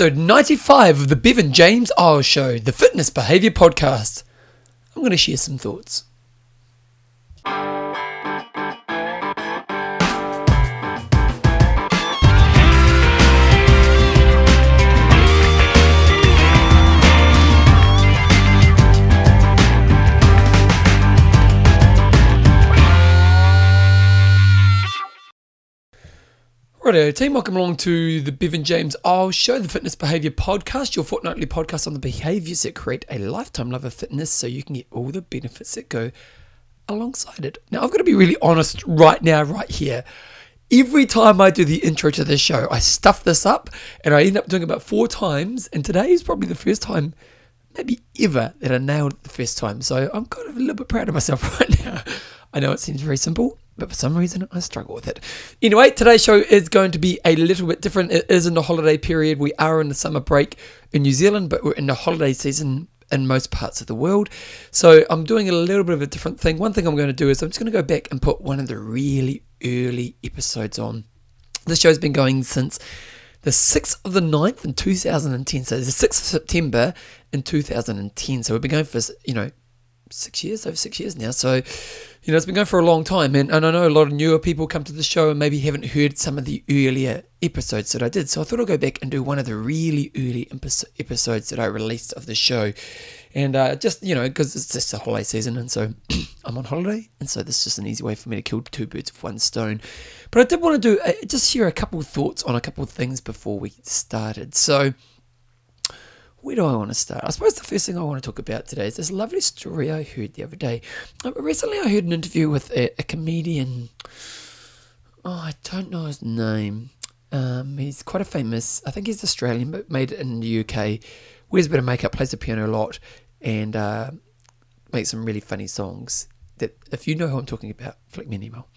episode 95 of the Bevan James Eyles Show, the fitness behavior podcast. I'm going to share some thoughts. Righto, team, welcome along to the Bevan James Eyles Show, the Fitness Behavior Podcast, your fortnightly podcast on the behaviors that create a lifetime love of fitness so you can get all the benefits that go alongside it. Now, I've got to be really honest right now, right here. Every time I do the intro to this show, I stuff this up and I end up doing about four times. And today is probably the first time, maybe ever, that I nailed it the first time. So I'm kind of a little bit proud of myself right now. I know it seems very simple, but for some reason I struggle with it. Anyway, today's show is going to be a little bit different. It is in the holiday period. We are in the summer break in New Zealand, but we're in the holiday season in most parts of the world. So I'm doing a little bit of a different thing. One thing I'm going to do is I'm just going to go back and put one of the really early episodes on. This show's been going since the 6th of the 9th in 2010. So the 6th of September in 2010. So we've been going for, you know, six years, over six years now. So, you know, it's been going for a long time. And, and I know a lot of newer people come to the show and maybe haven't heard some of the earlier episodes that I did. So I thought I'd go back and do one of the really early episodes that I released of the show. And uh, just, you know, because it's just a holiday season. And so I'm on holiday. And so this is just an easy way for me to kill two birds with one stone. But I did want to do, uh, just share a couple thoughts on a couple things before we started. So, where do I want to start? I suppose the first thing I want to talk about today is this lovely story I heard the other day. Uh, recently, I heard an interview with a, a comedian. Oh, I don't know his name. Um, he's quite a famous. I think he's Australian, but made it in the UK. Wears a bit of makeup, plays the piano a lot, and uh, makes some really funny songs. That if you know who I'm talking about, flick me an email.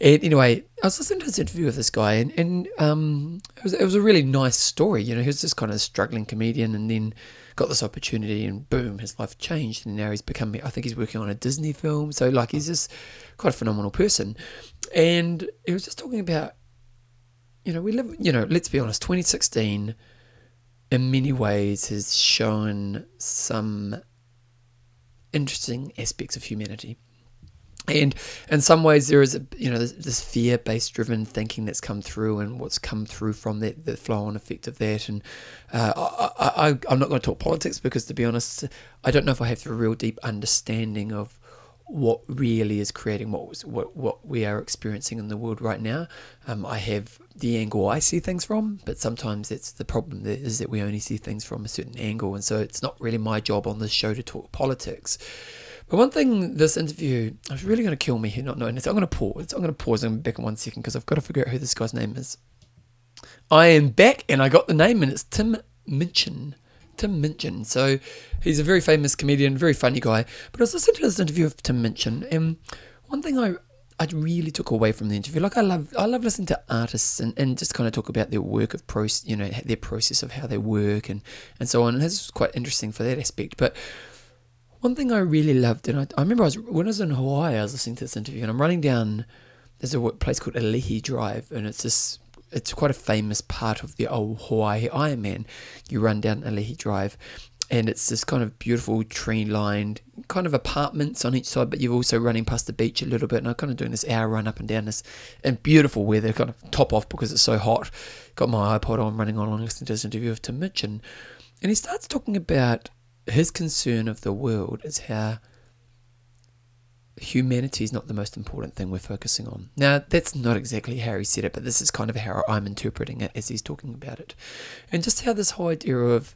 And anyway, I was listening to this interview with this guy, and, and um, it, was, it was a really nice story. You know, he was this kind of struggling comedian, and then got this opportunity, and boom, his life changed. And now he's become, I think he's working on a Disney film. So, like, he's just quite a phenomenal person. And he was just talking about, you know, we live, you know, let's be honest, 2016 in many ways has shown some interesting aspects of humanity and in some ways there is a you know this, this fear-based driven thinking that's come through and what's come through from that the flow on effect of that and uh, I, I, i'm not going to talk politics because to be honest i don't know if i have a real deep understanding of what really is creating what was, what what we are experiencing in the world right now. Um, I have the angle I see things from, but sometimes it's the problem that is that we only see things from a certain angle, and so it's not really my job on this show to talk politics. But one thing this interview is really going to kill me here not knowing this. I'm going to pause. I'm going to pause and back in one second because I've got to figure out who this guy's name is. I am back and I got the name and it's Tim Minchin. Tim Minchin. So he's a very famous comedian, very funny guy. But I was listening to this interview of Tim Minchin and one thing I I really took away from the interview. Like I love, I love listening to artists and, and just kind of talk about their work of process, you know, their process of how they work and, and so on. And was quite interesting for that aspect. But one thing I really loved, and I, I remember I was when I was in Hawaii, I was listening to this interview, and I'm running down. There's a place called Ali'i Drive, and it's this. It's quite a famous part of the old Hawaii Ironman. You run down Ali'i Drive, and it's this kind of beautiful tree-lined kind of apartments on each side, but you're also running past the beach a little bit, and I'm kind of doing this hour run up and down this, and beautiful weather, kind of top off because it's so hot. Got my iPod on, running on, listening to this interview of Tim Mitch, and, and he starts talking about his concern of the world is how humanity is not the most important thing we're focusing on. Now, that's not exactly how he said it, but this is kind of how I'm interpreting it as he's talking about it. And just how this whole idea of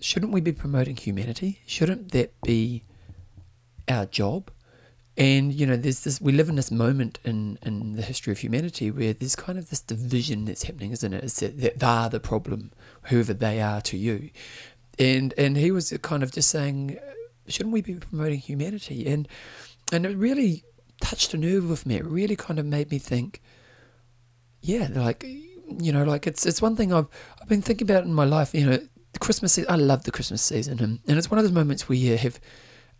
shouldn't we be promoting humanity? Shouldn't that be our job? And you know, there's this. We live in this moment in in the history of humanity where there's kind of this division that's happening, isn't it? It's that, that they are the problem, whoever they are to you, and and he was kind of just saying, shouldn't we be promoting humanity? And and it really touched a nerve with me. It really kind of made me think, yeah, like you know, like it's it's one thing I've I've been thinking about in my life. You know, the Christmas. I love the Christmas season, and, and it's one of those moments where you have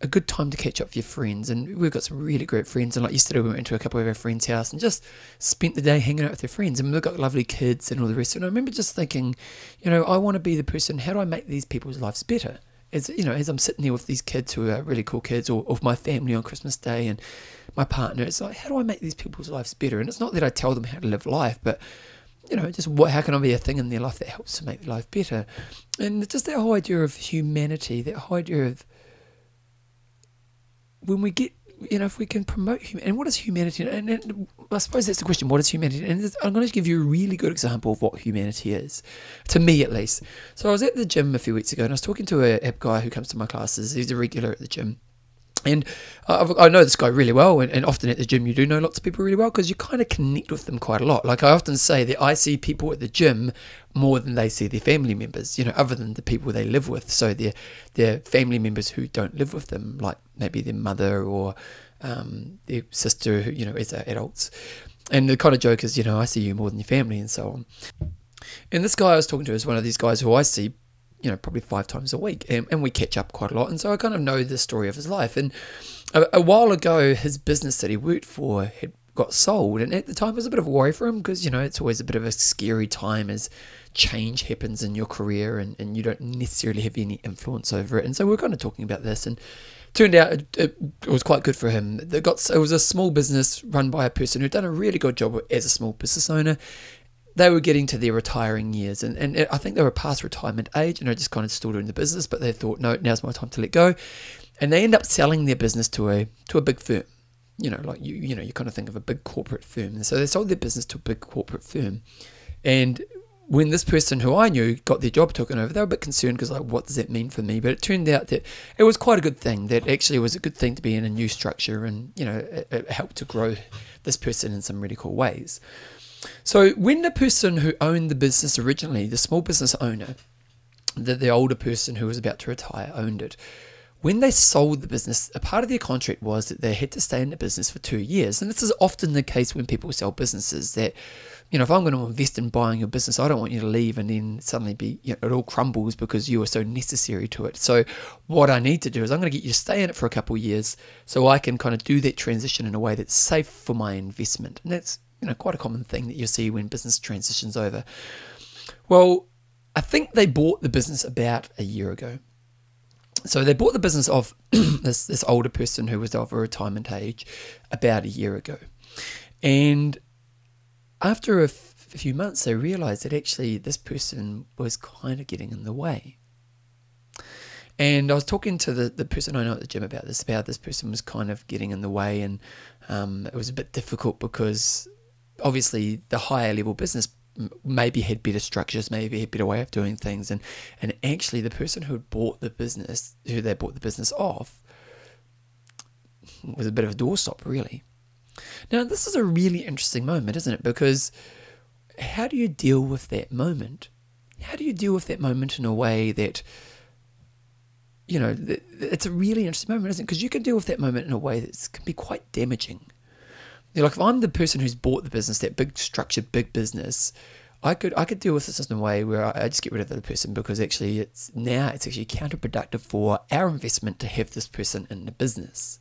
a good time to catch up with your friends. And we've got some really great friends. And like yesterday, we went to a couple of our friends' house and just spent the day hanging out with their friends. And we've got lovely kids and all the rest. And I remember just thinking, you know, I want to be the person. How do I make these people's lives better? As you know, as I'm sitting there with these kids who are really cool kids, or of my family on Christmas Day, and my partner, it's like, how do I make these people's lives better? And it's not that I tell them how to live life, but you know, just what, how can I be a thing in their life that helps to make their life better? And just that whole idea of humanity, that whole idea of when we get, you know, if we can promote humanity, and what is humanity? And, and, I suppose that's the question: what is humanity? And I'm going to give you a really good example of what humanity is, to me at least. So I was at the gym a few weeks ago, and I was talking to a, a guy who comes to my classes. He's a regular at the gym, and I know this guy really well, and, and, often at the gym you do know lots of people really well because you kind of connect with them quite a lot. Like I often say that I see people at the gym more than they see their family members, you know, other than the people they live with. So their their family members who don't live with them, like maybe their mother or um, their sister, who, you know, as adults. And the kind of joke is, you know, I see you more than your family and so on. And this guy I was talking to is one of these guys who I see you know, probably five times a week, and, and we catch up quite a lot. And so I kind of know the story of his life. And a, a while ago, his business that he worked for had got sold, and at the time it was a bit of a worry for him because you know it's always a bit of a scary time as change happens in your career, and, and you don't necessarily have any influence over it. And so we are kind of talking about this, and turned out it, it, it, was quite good for him. They got it was a small business run by a person who'd done a really good job as a small business owner, they were getting to their retiring years, and, and I think they were past retirement age, and are just kind of still doing the business, but they thought, no, now's my time to let go, and they end up selling their business to a to a big firm, you know, like you you know you kind of think of a big corporate firm, and so they sold their business to a big corporate firm, and when this person who I knew got their job taken over, they were a bit concerned because like, what does that mean for me? But it turned out that it was quite a good thing. That actually was a good thing to be in a new structure, and you know, it, it helped to grow this person in some really cool ways. So when the person who owned the business originally, the small business owner, the, the older person who was about to retire owned it, when they sold the business, a part of their contract was that they had to stay in the business for two years. And this is often the case when people sell businesses that, you know, if I'm going to invest in buying your business, I don't want you to leave and then suddenly be, you know, it all crumbles because you are so necessary to it. So what I need to do is I'm going to get you to stay in it for a couple of years so I can kind of do that transition in a way that's safe for my investment. And that's you know, quite a common thing that you see when business transitions over. Well, I think they bought the business about a year ago. So they bought the business of this this older person who was of a retirement age about a year ago, and after a, few months, they realised that actually this person was kind of getting in the way. And I was talking to the, the person I know at the gym about this, about this person was kind of getting in the way, and um, it was a bit difficult because obviously the higher level business maybe had better structures, maybe had better way of doing things, and and actually the person who bought the business, who they bought the business off, was a bit of a doorstop, really. Now this is a really interesting moment, isn't it? Because how do you deal with that moment? How do you deal with that moment in a way that you know, it's a really interesting moment, isn't it? Because you can deal with that moment in a way that can be quite damaging like if I'm the person who's bought the business, that big structured big business, I could I could deal with this in a way where I just get rid of the person because actually it's now it's actually counterproductive for our investment to have this person in the business.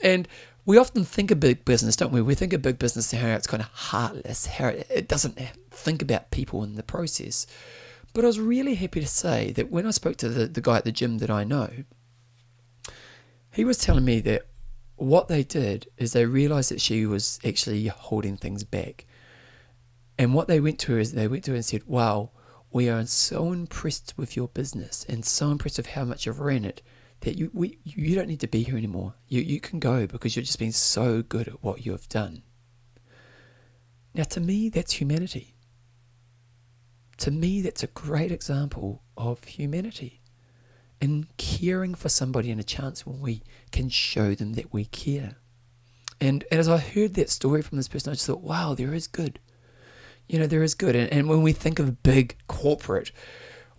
And we often think of big business, don't we? We think of big business how it's kind of heartless, how it doesn't think about people in the process. But I was really happy to say that when I spoke to the, the guy at the gym that I know, he was telling me that what they did is they realized that she was actually holding things back. And what they went to her is they went to her and said, Wow, we are so impressed with your business and so impressed with how much you've ran it that you we, you don't need to be here anymore. You you can go because you're just being so good at what you have done. Now to me that's humanity. To me that's a great example of humanity and caring for somebody in a chance when we can show them that we care. And, and as I heard that story from this person, I just thought, wow, there is good. You know, there is good. And, and when we think of big corporate,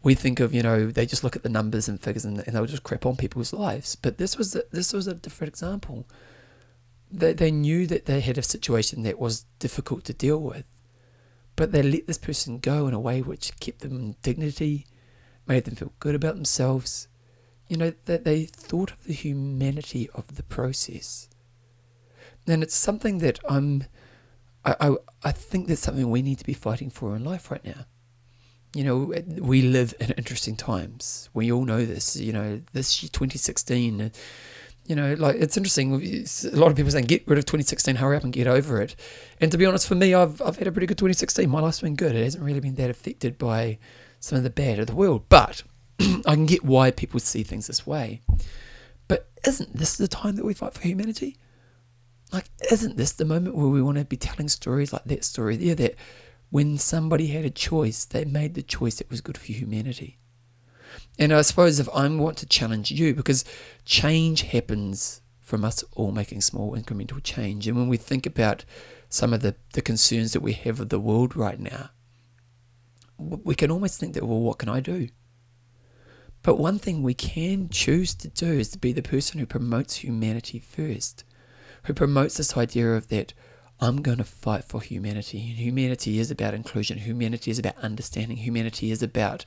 we think of, you know, they just look at the numbers and figures and, and they'll just crap on people's lives. But this was a, this was a different example. They, they knew that they had a situation that was difficult to deal with, but they let this person go in a way which kept them in dignity, made them feel good about themselves, You know, that they thought of the humanity of the process. And it's something that I'm, I, I, I think that's something we need to be fighting for in life right now. You know, we live in interesting times. We all know this. You know, this year, 2016, uh, you know, like it's interesting. A lot of people saying, get rid of 2016, hurry up and get over it. And to be honest, for me, I've, I've had a pretty good 2016. My life's been good. It hasn't really been that affected by some of the bad of the world. But I can get why people see things this way. But isn't this the time that we fight for humanity? Like, isn't this the moment where we want to be telling stories like that story there that when somebody had a choice, they made the choice that was good for humanity? And I suppose if I want to challenge you, because change happens from us all making small incremental change. And when we think about some of the, the concerns that we have of the world right now, we can almost think that, well, what can I do? But one thing we can choose to do is to be the person who promotes humanity first who promotes this idea of that I'm going to fight for humanity. And humanity is about inclusion, humanity is about understanding, humanity is about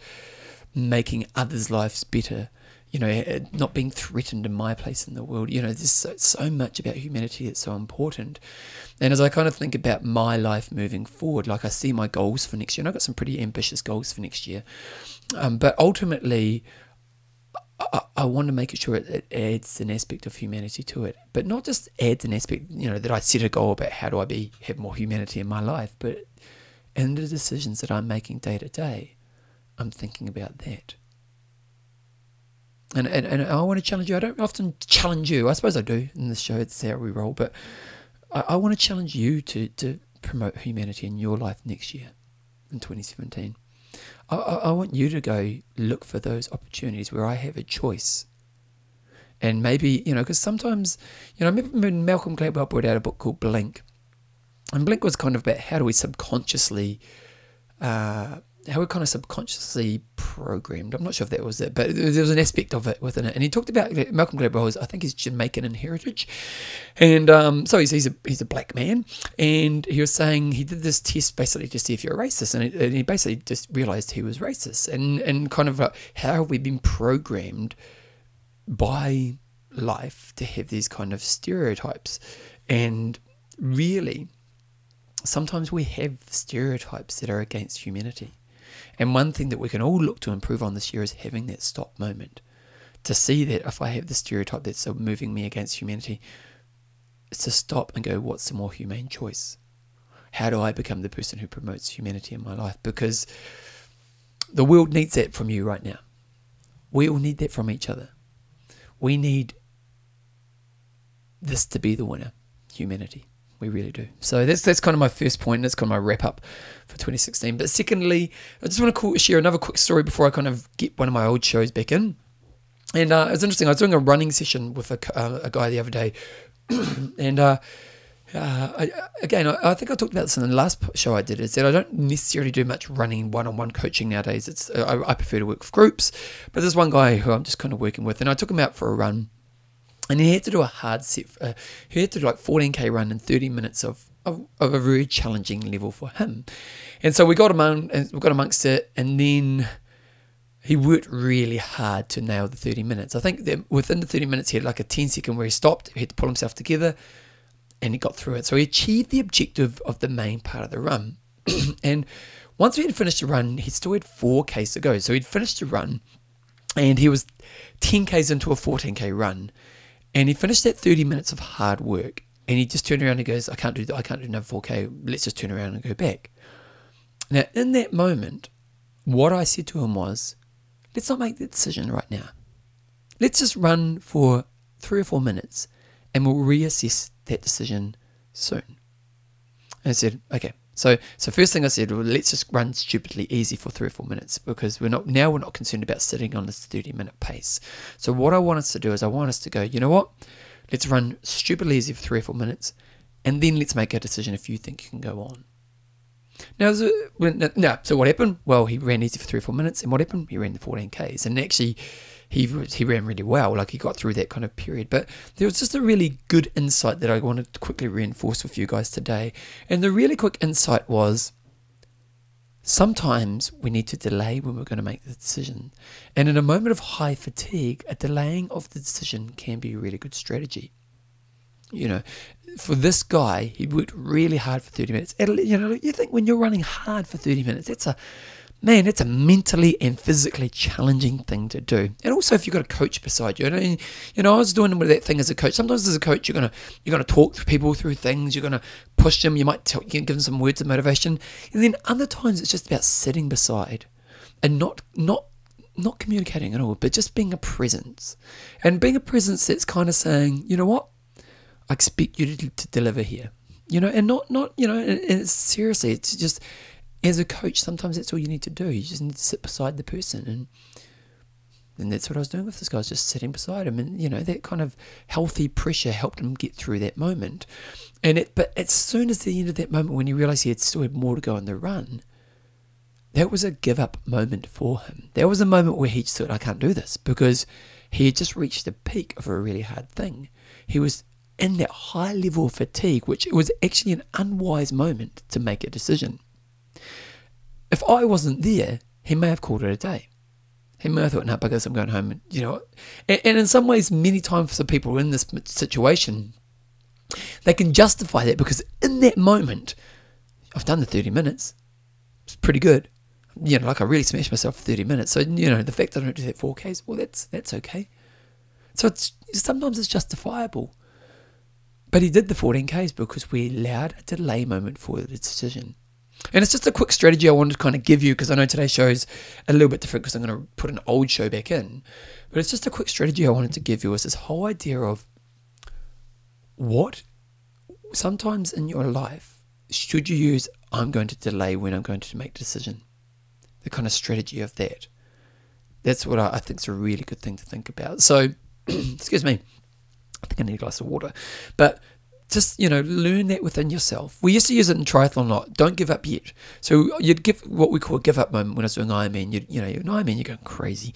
making others' lives better. You know, eh, not being threatened in my place in the world. You know, there's so, so much about humanity that's so important. And as I kind of think about my life moving forward, like I see my goals for next year, and I've got some pretty ambitious goals for next year. Um, but ultimately, I, want to make sure it, it, adds an aspect of humanity to it, but not just adds an aspect, you know, that I set a goal about oh, how do I be have more humanity in my life, but in the decisions that I'm making day to day, I'm thinking about that. And, and and I want to challenge you. I don't often challenge you. I suppose I do in this show. It's how we roll. But I, I want to challenge you to to promote humanity in your life next year, in 2017. I, I want you to go look for those opportunities where I have a choice. And maybe, you know, because sometimes, you know, I remember when Malcolm Gladwell brought out a book called Blink. And Blink was kind of about how do we subconsciously uh, how we're kind of subconsciously programmed. I'm not sure if that was it, but there was an aspect of it within it. And he talked about Malcolm Gladwell. I think he's Jamaican in heritage, and um, so he's he's a he's a black man. And he was saying he did this test basically to see if you're a racist, and, it, and he basically just realized he was racist. And and kind of how have we been programmed by life to have these kind of stereotypes, and really. Sometimes we have stereotypes that are against humanity and one thing that we can all look to improve on this year is having that stop moment. To see that if I have the stereotype that's moving me against humanity, it's to stop and go, what's the more humane choice? How do I become the person who promotes humanity in my life? Because the world needs that from you right now. We all need that from each other. We need this to be the winner humanity. We really do. So that's that's kind of my first point. That's kind of my wrap up for 2016. But secondly, I just want to call, share another quick story before I kind of get one of my old shows back in. And uh, it's interesting. I was doing a running session with a, uh, a guy the other day, and uh, uh, I, again, I, I, think I talked about this in the last show I did. Is that I don't necessarily do much running one-on-one coaching nowadays. It's I, I prefer to work with groups, but there's one guy who I'm just kind of working with, and I took him out for a run and he had to do a hard set. Uh, he had to do like 14k run in 30 minutes of, of, of a very challenging level for him. And so we got among we got amongst it, and then he worked really hard to nail the 30 minutes. I think that within the 30 minutes, he had like a 10 second where he stopped. He had to pull himself together, and he got through it. So he achieved the objective of the main part of the run. and once we had finished the run, he still had 4Ks to go. So he'd finished the run, and he was 10Ks into a 14K run and he finished that 30 minutes of hard work and he just turned around and goes, I can't do that. I can't do another 4K. Let's just turn around and go back. Now, in that moment, what I said to him was, let's not make the decision right now. Let's just run for three or four minutes and we'll reassess that decision soon. And I said, okay, so, so first thing I said, well, let's just run stupidly easy for three or four minutes because we're not now we're not concerned about sitting on this 30 minute pace. So what I want us to do is I want us to go, you know what? Let's run stupidly easy for three or four minutes, and then let's make a decision if you think you can go on. Now, so, no, so what happened? Well, he ran easy for three or four minutes, and what happened? He ran the 14Ks, and actually, he he ran really well. Like he got through that kind of period. But there was just a really good insight that I wanted to quickly reinforce with you guys today. And the really quick insight was Sometimes we need to delay when we're going to make the decision. And in a moment of high fatigue, a delaying of the decision can be a really good strategy. You know, for this guy, he worked really hard for 30 minutes. And, you know, you think when you're running hard for 30 minutes, that's a man, it's a mentally and physically challenging thing to do. And also, if you've got a coach beside you, and you know, I was doing that thing as a coach. Sometimes as a coach, you're gonna you're gonna talk to people through things. You're gonna push them. You might tell, you give them some words of motivation. And then other times, it's just about sitting beside and not not not communicating at all, but just being a presence. And being a presence, it's kind of saying, you know what, I expect you to, to deliver here. You know, and not not you know, and, and seriously, it's just as a coach, sometimes that's all you need to do. You just need to sit beside the person, and and that's what I was doing with this guy. I was just sitting beside him, and you know that kind of healthy pressure helped him get through that moment. And it, but as soon as the end of that moment, when he realised he had still had more to go on the run, that was a give up moment for him. That was a moment where he just thought, I can't do this because he had just reached the peak of a really hard thing. He was in that high level of fatigue, which was actually an unwise moment to make a decision. If I wasn't there, he may have called it a day. He may have thought, no, because I'm going home. You know, and, and in some ways, many times for people in this situation, they can justify that because in that moment, I've done the 30 minutes. It's pretty good. You know, like I really smashed myself for 30 minutes. So, you know, the fact that I don't do that 4Ks, well, that's that's okay. So it's sometimes it's justifiable. But he did the 14Ks because we allowed a delay moment for the decision. And it's just a quick strategy I wanted to kind of give you because I know today's show is a little bit different because I'm going to put an old show back in. But it's just a quick strategy I wanted to give you is this whole idea of what sometimes in your life should you use I'm going to delay when I'm going to make decision. The kind of strategy of that. That's what I, I think is a really good thing to think about. So, excuse me. I think I need a glass of water. But just you know learn that within yourself. We used to use it in triathlon a lot. Don't give up yet. So you'd give what we call a give up moment when I was doing Ironman. You you know you're an Ironman, you're going crazy,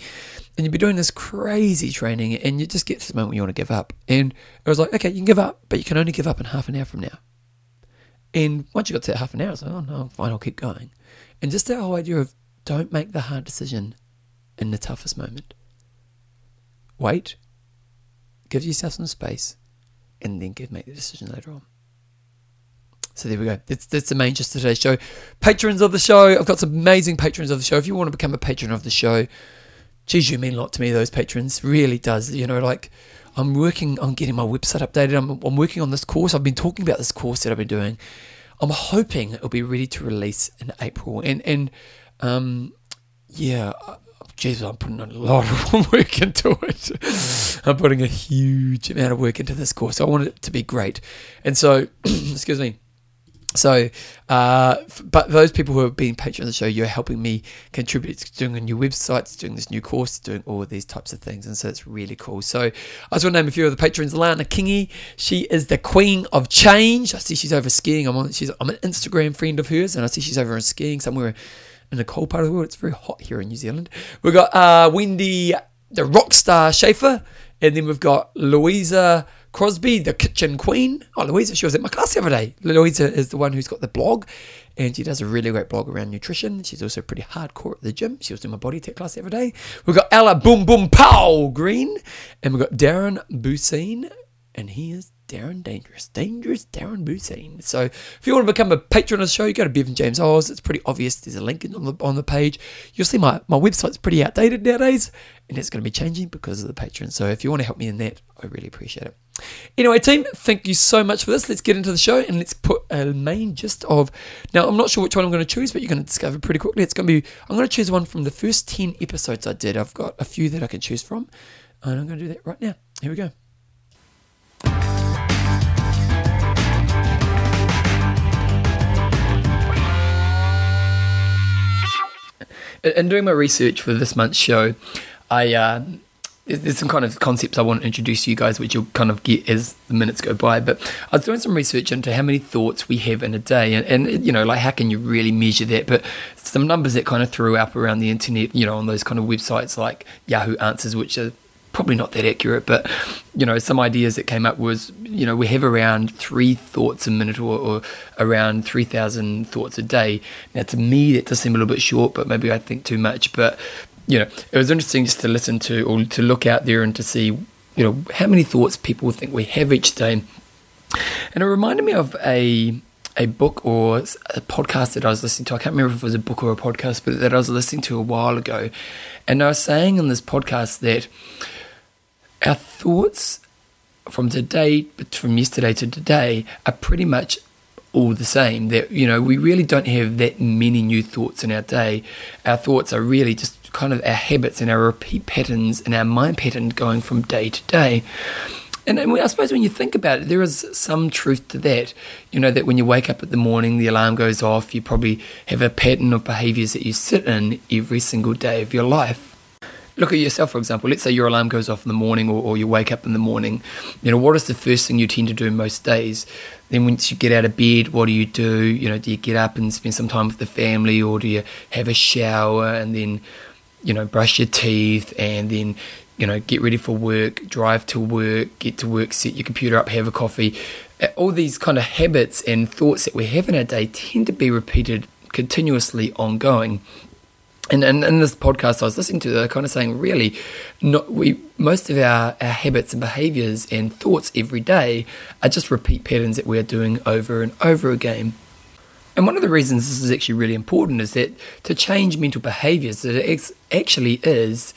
and you'd be doing this crazy training, and you just get to the moment where you want to give up. And it was like, okay, you can give up, but you can only give up in half an hour from now. And once you got to half an hour, I was like, oh no, fine, I'll keep going. And just that whole idea of don't make the hard decision in the toughest moment. Wait, give yourself some space and then give make the decision later on. So there we go. That's, that's the main gist of today's show. Patrons of the show, I've got some amazing patrons of the show. If you want to become a patron of the show, geez, you mean a lot to me, those patrons. Really does. You know, like I'm working on getting my website updated. I'm, I'm working on this course. I've been talking about this course that I've been doing. I'm hoping it'll be ready to release in April. And, and um, yeah, Jesus, I'm putting a lot of work into it. I'm putting a huge amount of work into this course. I want it to be great. And so, excuse me. So, uh, but those people who have been patrons of the show, you're helping me contribute to doing a new website, doing this new course, doing all of these types of things. And so it's really cool. So I just want to name a few of the patrons. Lana Kingy, she is the queen of change. I see she's over skiing. I'm on, she's, I'm an Instagram friend of hers, and I see she's over skiing somewhere in the cold part of the world. It's very hot here in New Zealand. We've got uh, Wendy, the rock star Schaefer, and then we've got Louisa Crosby, the kitchen queen. Oh, Louisa, she was at my class the other day. Louisa is the one who's got the blog, and she does a really great blog around nutrition. She's also pretty hardcore at the gym. She was doing my body tech class the other day. We've got Ella Boom Boom Pow Green, and we've got Darren Busine, and he is Darren Dangerous. Dangerous Darren Busine. So if you want to become a patron of the show, you go to Bevan James Oz. It's pretty obvious. There's a link on the on the page. You'll see my, my website's pretty outdated nowadays, and it's going to be changing because of the patron. So if you want to help me in that, I really appreciate it. Anyway, team, thank you so much for this. Let's get into the show and let's put a main gist of. Now, I'm not sure which one I'm going to choose, but you're going to discover pretty quickly. It's going to be. I'm going to choose one from the first 10 episodes I did. I've got a few that I can choose from, and I'm going to do that right now. Here we go. In doing my research for this month's show, I uh, there's some kind of concepts I want to introduce to you guys, which you'll kind of get as the minutes go by. But I was doing some research into how many thoughts we have in a day, and, and you know, like how can you really measure that? But some numbers that kind of threw up around the internet, you know, on those kind of websites like Yahoo Answers, which are probably not that accurate, but you know, some ideas that came up was, you know, we have around three thoughts a minute or, or around 3,000 thoughts a day. Now, to me, that does seem a little bit short, but maybe I think too much. But, you know, it was interesting just to listen to or to look out there and to see, you know, how many thoughts people think we have each day. And it reminded me of a a book or a podcast that I was listening to. I can't remember if it was a book or a podcast, but that I was listening to a while ago. And I was saying in this podcast that our thoughts from today, from yesterday to today, are pretty much all the same. That you know, we really don't have that many new thoughts in our day. Our thoughts are really just kind of our habits and our repeat patterns and our mind pattern going from day to day. And, and I suppose when you think about it, there is some truth to that. You know, that when you wake up at the morning, the alarm goes off, you probably have a pattern of behaviors that you sit in every single day of your life look at yourself, for example. Let's say your alarm goes off in the morning or, or, you wake up in the morning. You know, what is the first thing you tend to do most days? Then once you get out of bed, what do you do? You know, do you get up and spend some time with the family or do you have a shower and then, you know, brush your teeth and then, you know, get ready for work, drive to work, get to work, set your computer up, have a coffee. All these kind of habits and thoughts that we have in our day tend to be repeated continuously ongoing and, and in this podcast I was listening to, they're kind of saying, really, not we most of our, our habits and behaviors and thoughts every day are just repeat patterns that we're doing over and over again. And one of the reasons this is actually really important is that to change mental behaviors, it actually is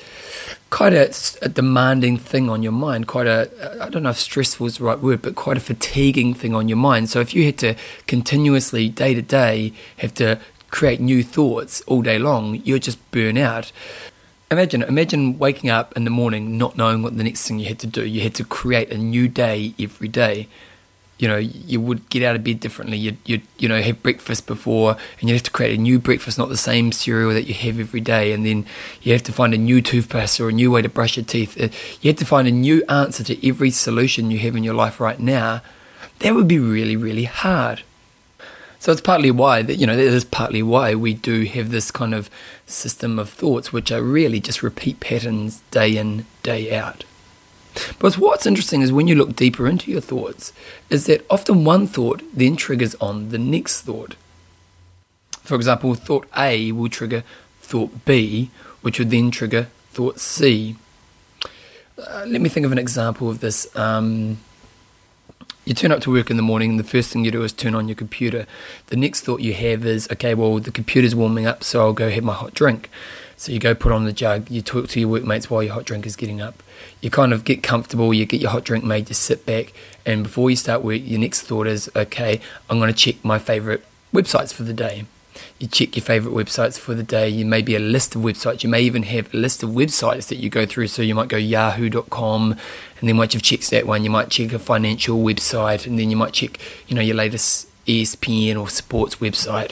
quite a, a, demanding thing on your mind, quite a, I don't know if stressful is the right word, but quite a fatiguing thing on your mind. So if you had to continuously, day to day, have to create new thoughts all day long, you'll just burn out. Imagine, imagine waking up in the morning not knowing what the next thing you had to do. You had to create a new day every day. You know, you would get out of bed differently. You'd, you'd, you know, have breakfast before, and you'd have to create a new breakfast, not the same cereal that you have every day. And then you have to find a new toothpaste or a new way to brush your teeth. Uh, you have to find a new answer to every solution you have in your life right now. That would be really, really hard. So it's partly why that you know that is partly why we do have this kind of system of thoughts, which are really just repeat patterns day in day out. But what's interesting is when you look deeper into your thoughts, is that often one thought then triggers on the next thought. For example, thought A will trigger thought B, which would then trigger thought C. Uh, let me think of an example of this. Um, you turn up to work in the morning and the first thing you do is turn on your computer. The next thought you have is, okay, well, the computer's warming up, so I'll go have my hot drink. So you go put on the jug, you talk to your workmates while your hot drink is getting up. You kind of get comfortable, you get your hot drink made, you sit back, and before you start work, your next thought is, okay, I'm going to check my favourite websites for the day you check your favorite websites for the day. You may be a list of websites. You may even have a list of websites that you go through. So you might go yahoo.com, and then once you've checked that one, you might check a financial website, and then you might check, you know, your latest ESPN or sports website.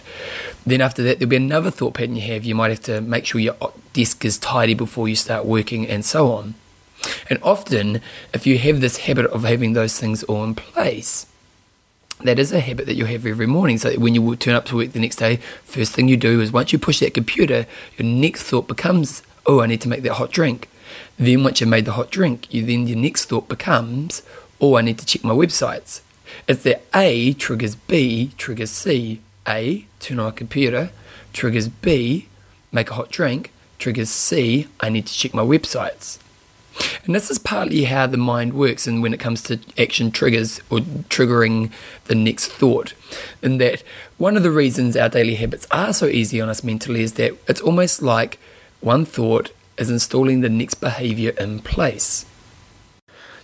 Then after that, there'll be another thought pattern you have. You might have to make sure your desk is tidy before you start working, and so on. And often, if you have this habit of having those things all in place, that is a habit that you have every morning. So when you turn up to work the next day, first thing you do is once you push that computer, your next thought becomes, oh, I need to make that hot drink. Then once you've made the hot drink, you then your next thought becomes, oh, I need to check my websites. It's that A triggers B, triggers C. A, turn on my computer, triggers B, make a hot drink, triggers C, I need to check my websites. And this is partly how the mind works and when it comes to action triggers or triggering the next thought. In that one of the reasons our daily habits are so easy on us mentally is that it's almost like one thought is installing the next behavior in place.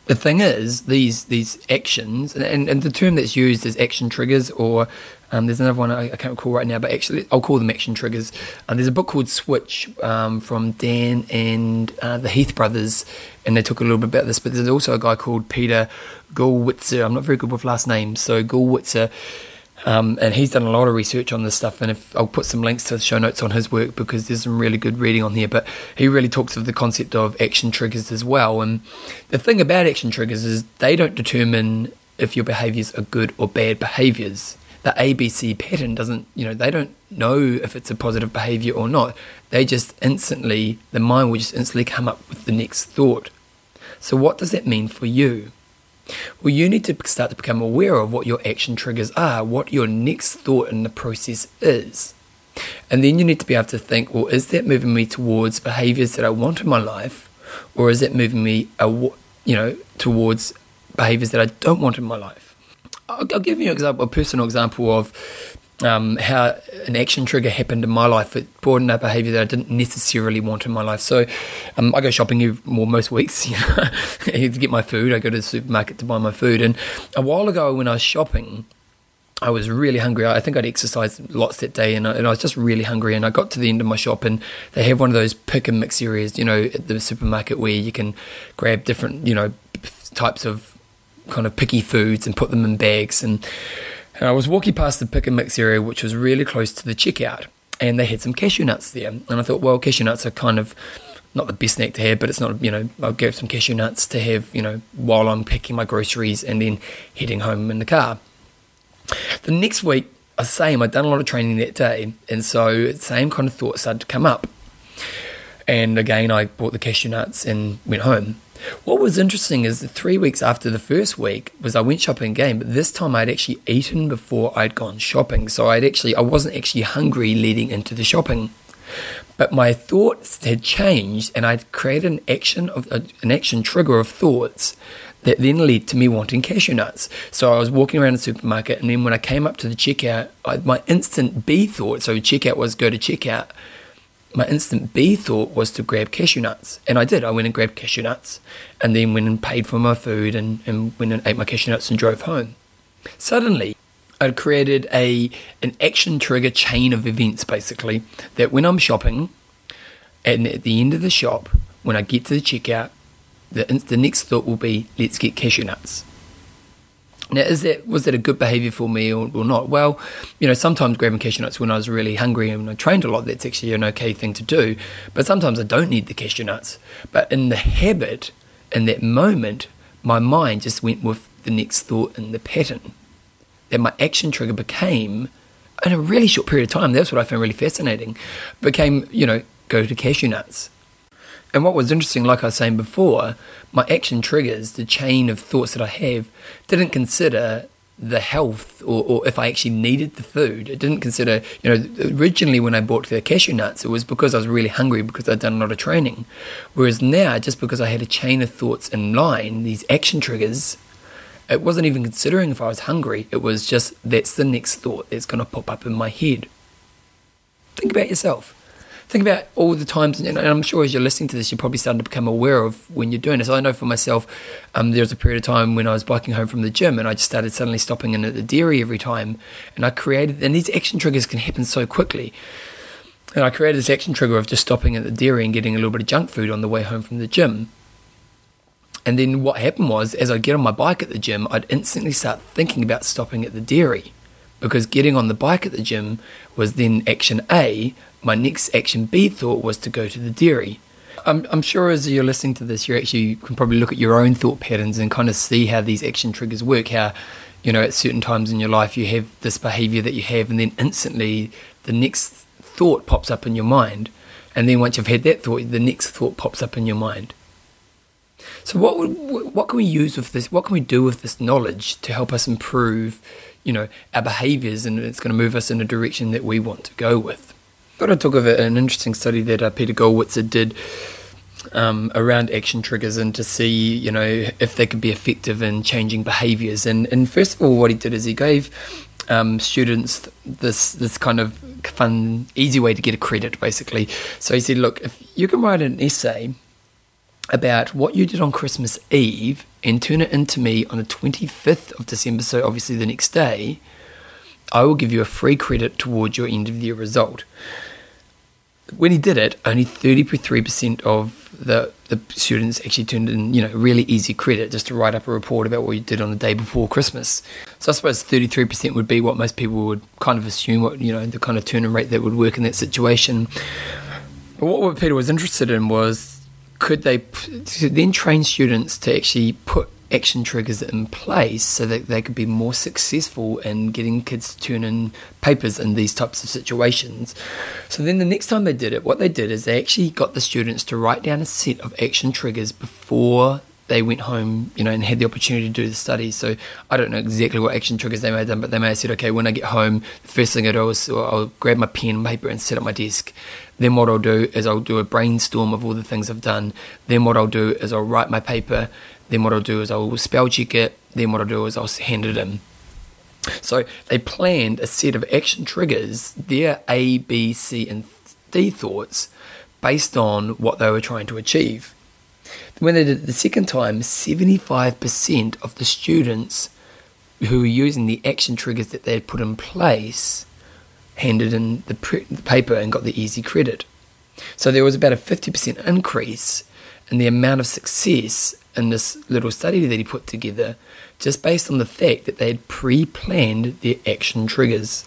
The thing is, these these actions, and, and the term that's used is action triggers, or um, there's another one I, I, can't recall right now, but actually I'll call them action triggers. Um, there's a book called Switch um, from Dan and uh, the Heath brothers, and they talk a little bit about this. But there's also a guy called Peter Gollwitzer. I'm not very good with last names, so Gollwitzer um, and he's done a lot of research on this stuff, and if I'll put some links to the show notes on his work because there's some really good reading on there. But he really talks of the concept of action triggers as well. And the thing about action triggers is they don't determine if your behaviors are good or bad behaviors. The ABC pattern doesn't, you know, they don't know if it's a positive behavior or not. They just instantly, the mind will just instantly come up with the next thought. So, what does that mean for you? Well, you need to start to become aware of what your action triggers are, what your next thought in the process is. And then you need to be able to think, well, is that moving me towards behaviors that I want in my life, or is it moving me, you know, towards behaviors that I don't want in my life? I'll, give you an example, a personal example of um, how an action trigger happened in my life. It brought in a behavior that I didn't necessarily want in my life. So um, I go shopping every, well, most weeks you know, to get my food. I go to the supermarket to buy my food. And a while ago, when I was shopping, I was really hungry. I think I'd exercised lots that day, and I, and I was just really hungry. And I got to the end of my shop, and they have one of those pick and mix areas, you know, at the supermarket where you can grab different, you know, types of kind of picky foods and put them in bags. And, and I was walking past the pick and mix area, which was really close to the checkout, and they had some cashew nuts there. And I thought, well, cashew nuts are kind of not the best snack to have, but it's not, you know, I'll get some cashew nuts to have, you know, while I'm packing my groceries and then heading home in the car. The next week, I same, I'd done a lot of training that day, and so the same kind of thoughts started to come up. And again, I bought the cashew nuts and went home. What was interesting is that three weeks after the first week was I went shopping again, but this time I'd actually eaten before I'd gone shopping. So I'd actually I wasn't actually hungry leading into the shopping. But my thoughts had changed and I'd created an action of an action trigger of thoughts that then led to me wanting cashew nuts. So I was walking around the supermarket, and then when I came up to the checkout, I, my instant B thought so checkout was go to checkout. My instant B thought was to grab cashew nuts, and I did. I went and grabbed cashew nuts, and then went and paid for my food, and, and went and ate my cashew nuts and drove home. Suddenly, I'd created a an action trigger chain of events, basically, that when I'm shopping, and at the end of the shop, when I get to the checkout, the, the next thought will be, let's get cashew nuts. Now, is that was that a good behaviour for me or, or, not? Well, you know, sometimes grabbing cashew nuts when I was really hungry and I trained a lot, that's actually an okay thing to do. But sometimes I don't need the cashew nuts. But in the habit, in that moment, my mind just went with the next thought and the pattern. That my action trigger became, in a really short period of time, that's what I found really fascinating, became, you know, go to cashew nuts. And what was interesting, like I was saying before, my action triggers, the chain of thoughts that I have, didn't consider the health or, or if I actually needed the food. It didn't consider, you know, originally when I bought the cashew nuts, it was because I was really hungry because I'd done a lot of training. Whereas now, just because I had a chain of thoughts in line, these action triggers, it wasn't even considering if I was hungry. It was just that's the next thought that's going to pop up in my head. Think about yourself think about all the times, and I'm sure as you're listening to this, you're probably starting to become aware of when you're doing this. I know for myself, um, there was a period of time when I was biking home from the gym, and I just started suddenly stopping in at the dairy every time, and I created, and these action triggers can happen so quickly. And I created this action trigger of just stopping at the dairy and getting a little bit of junk food on the way home from the gym. And then what happened was, as I get on my bike at the gym, I'd instantly start thinking about stopping at the dairy because getting on the bike at the gym was then action A. My next action B thought was to go to the dairy. I'm, I'm sure as you're listening to this, you actually can probably look at your own thought patterns and kind of see how these action triggers work. How, you know, at certain times in your life, you have this behavior that you have, and then instantly the next thought pops up in your mind. And then once you've had that thought, the next thought pops up in your mind. So what would, what can we use with this? What can we do with this knowledge to help us improve you know, our behaviors and it's going to move us in a direction that we want to go with. Got to talk of an interesting study that uh, Peter Gollwitzer did um, around action triggers and to see, you know, if they could be effective in changing behaviors. And, and first of all, what he did is he gave um, students this this kind of fun, easy way to get a credit, basically. So he said, look, if you can write an essay about what you did on Christmas Eve and turn it into me on the 25th of December, so obviously the next day, I will give you a free credit towards your end of the year result. When he did it, only 33% of the, the students actually turned in, you know, really easy credit just to write up a report about what you did on the day before Christmas. So I suppose 33% would be what most people would kind of assume, what, you know, the kind of turn in rate that would work in that situation. But what Peter was interested in was could they then train students to actually put action triggers in place so that they could be more successful in getting kids to turn in papers in these types of situations. So then the next time they did it, what they did is they actually got the students to write down a set of action triggers before they went home, you know, and had the opportunity to do the study. So I don't know exactly what action triggers they may have done, but they may have said, okay, when I get home, the first thing I do is I'll grab my pen and paper and sit at my desk. Then what I'll do is I'll do a brainstorm of all the things I've done. Then what I'll do is I'll write my paper. Then what I'll do is I'll spell check it. Then what I'll do is I'll hand it in. So they planned a set of action triggers, their A, B, C, and D thoughts based on what they were trying to achieve. When they did it the second time, 75% of the students who were using the action triggers that they had put in place handed in the, pre- the paper and got the easy credit. So there was about a 50% increase in the amount of success in this little study that he put together just based on the fact that they had pre planned their action triggers.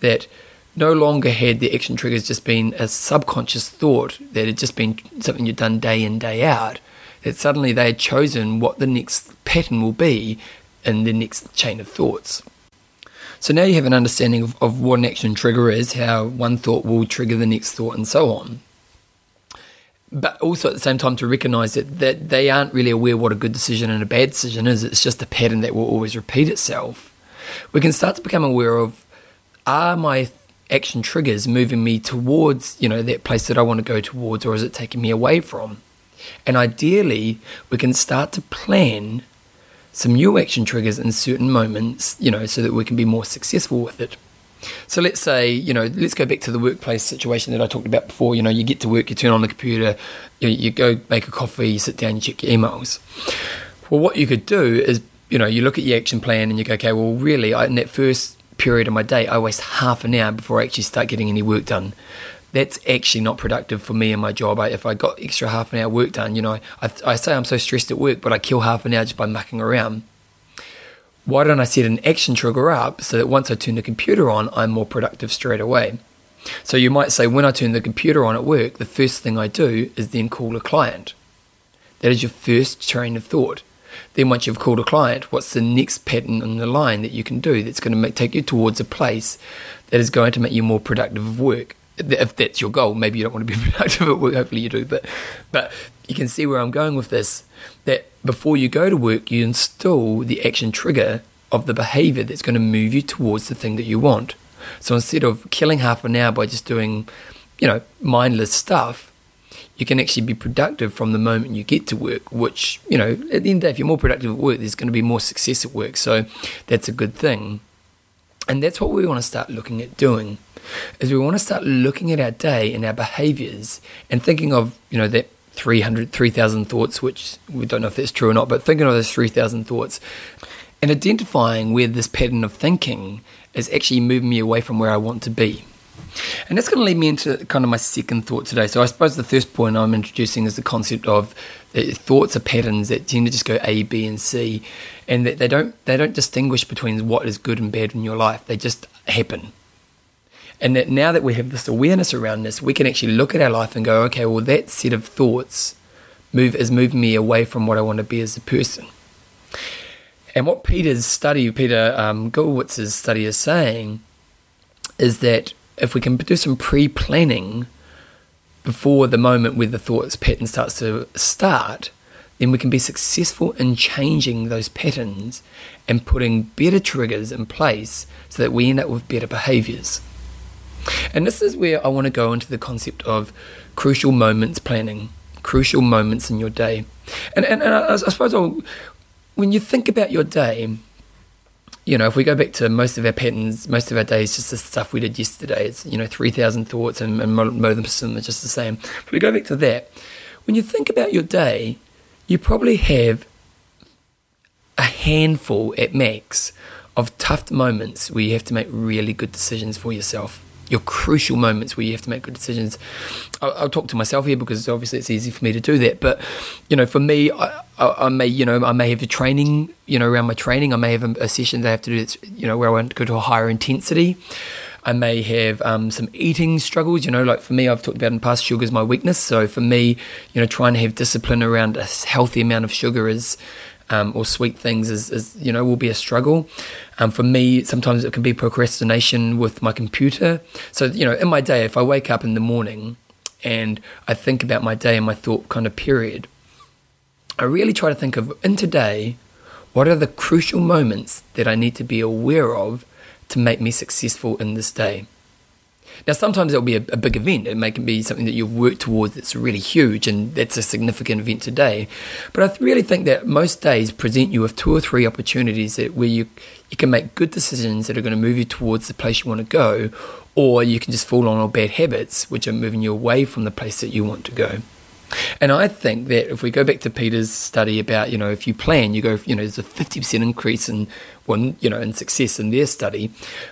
That no longer had the action triggers just been a subconscious thought that had just been something you'd done day in, day out. That suddenly they had chosen what the next pattern will be in the next chain of thoughts. So now you have an understanding of, of what an action trigger is, how one thought will trigger the next thought, and so on. But also at the same time to recognize that, that they aren't really aware what a good decision and a bad decision is. It's just a pattern that will always repeat itself. We can start to become aware of are my action triggers moving me towards, you know, that place that I want to go towards, or is it taking me away from? And ideally, we can start to plan some new action triggers in certain moments, you know, so that we can be more successful with it. So let's say, you know, let's go back to the workplace situation that I talked about before. You know, you get to work, you turn on the computer, you, you go make a coffee, you sit down, you check your emails. Well, what you could do is, you know, you look at your action plan and you go, okay, well, really, I, in that first period of my day, I waste half an hour before I actually start getting any work done. That's actually not productive for me and my job. I, if I got extra half an hour work done, you know, I, I say I'm so stressed at work, but I kill half an hour just by mucking around. Why don't I set an action trigger up so that once I turn the computer on, I'm more productive straight away? So you might say, when I turn the computer on at work, the first thing I do is then call a client. That is your first train of thought. Then once you've called a client, what's the next pattern in the line that you can do that's going to make, take you towards a place that is going to make you more productive of work? If that's your goal, maybe you don't want to be productive at work. Hopefully you do, but but you can see where I'm going with this. That before you go to work, you install the action trigger of the behavior that's going to move you towards the thing that you want. So instead of killing half an hour by just doing, you know, mindless stuff, you can actually be productive from the moment you get to work, which, you know, at the end of the day, if you're more productive at work, there's going to be more success at work. So that's a good thing. And that's what we want to start looking at doing is we want to start looking at our day and our behaviors and thinking of, you know, that 300, 3,000 thoughts, which we don't know if that's true or not, but thinking of those 3,000 thoughts and identifying where this pattern of thinking is actually moving me away from where I want to be. And that's going to lead me into kind of my second thought today. So I suppose the first point I'm introducing is the concept of thoughts are patterns that tend to just go A, B, and C, and that they don't they don't distinguish between what is good and bad in your life. They just happen. And that now that we have this awareness around this, we can actually look at our life and go, okay, well that set of thoughts move is moving me away from what I want to be as a person. And what Peter's study, Peter um, Gollwitzer's study, is saying is that if we can do some pre-planning before the moment where the thoughts pattern starts to start, then we can be successful in changing those patterns and putting better triggers in place so that we end up with better behaviors. And this is where I want to go into the concept of crucial moments planning, crucial moments in your day. And, and, and I, I suppose I'll, when you think about your day, you know, if we go back to most of our patterns, most of our days, just the stuff we did yesterday, it's, you know, 3,000 thoughts and, and most of them are just the same. If we go back to that, when you think about your day, you probably have a handful at max of tough moments where you have to make really good decisions for yourself your crucial moments where you have to make good decisions. I'll, I'll, talk to myself here because obviously it's easy for me to do that. But you know, for me, I, I, I may you know I may have a training you know around my training. I may have a, a session that I have to do that's you know where I want to go to a higher intensity. I may have um, some eating struggles. You know, like for me, I've talked about in the past, sugar is my weakness. So for me, you know, trying to have discipline around a healthy amount of sugar is um, or sweet things is, is, you know will be a struggle. Um, for me, sometimes it can be procrastination with my computer. So you know, in my day, if I wake up in the morning and I think about my day and my thought kind of period, I really try to think of in today, what are the crucial moments that I need to be aware of to make me successful in this day? Now, sometimes it'll be a, a, big event. It may be something that you've worked towards that's really huge and that's a significant event today. But I really think that most days present you with two or three opportunities that where you, you can make good decisions that are going to move you towards the place you want to go, or you can just fall on all bad habits which are moving you away from the place that you want to go. And I think that if we go back to Peter's study about, you know, if you plan, you go, you know, there's a 50% increase in one, you know, in success in their study.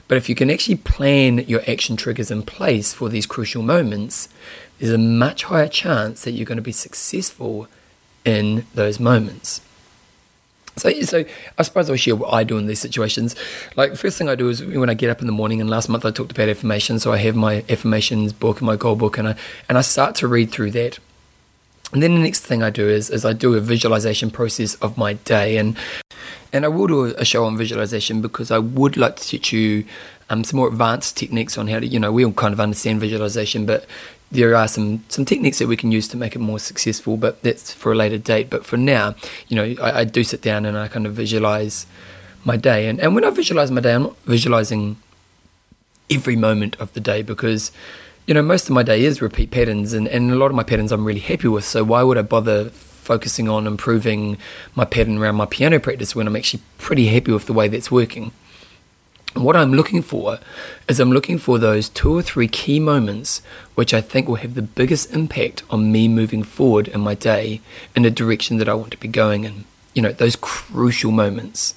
But if you can actually plan your action triggers in place for these crucial moments, there's a much higher chance that you're going to be successful in those moments. So, so I suppose I'll share what I do in these situations. Like, first thing I do is when I get up in the morning, and last month I talked about affirmations, so I have my affirmations book and my goal book, and I, and I start to read through that. And then the next thing I do is, is I do a visualization process of my day. And and I will do a show on visualization because I would like to teach you um, some more advanced techniques on how to, you know, we all kind of understand visualization, but there are some, some techniques that we can use to make it more successful, but that's for a later date. But for now, you know, I, I do sit down and I kind of visualize my day. And, and when I visualize my day, I'm not visualizing every moment of the day because you know, most of my day is repeat patterns, and, and a lot of my patterns I'm really happy with. So why would I bother focusing on improving my pattern around my piano practice when I'm actually pretty happy with the way that's working? What I'm looking for is I'm looking for those two or three key moments which I think will have the biggest impact on me moving forward in my day in the direction that I want to be going in. You know, those crucial moments.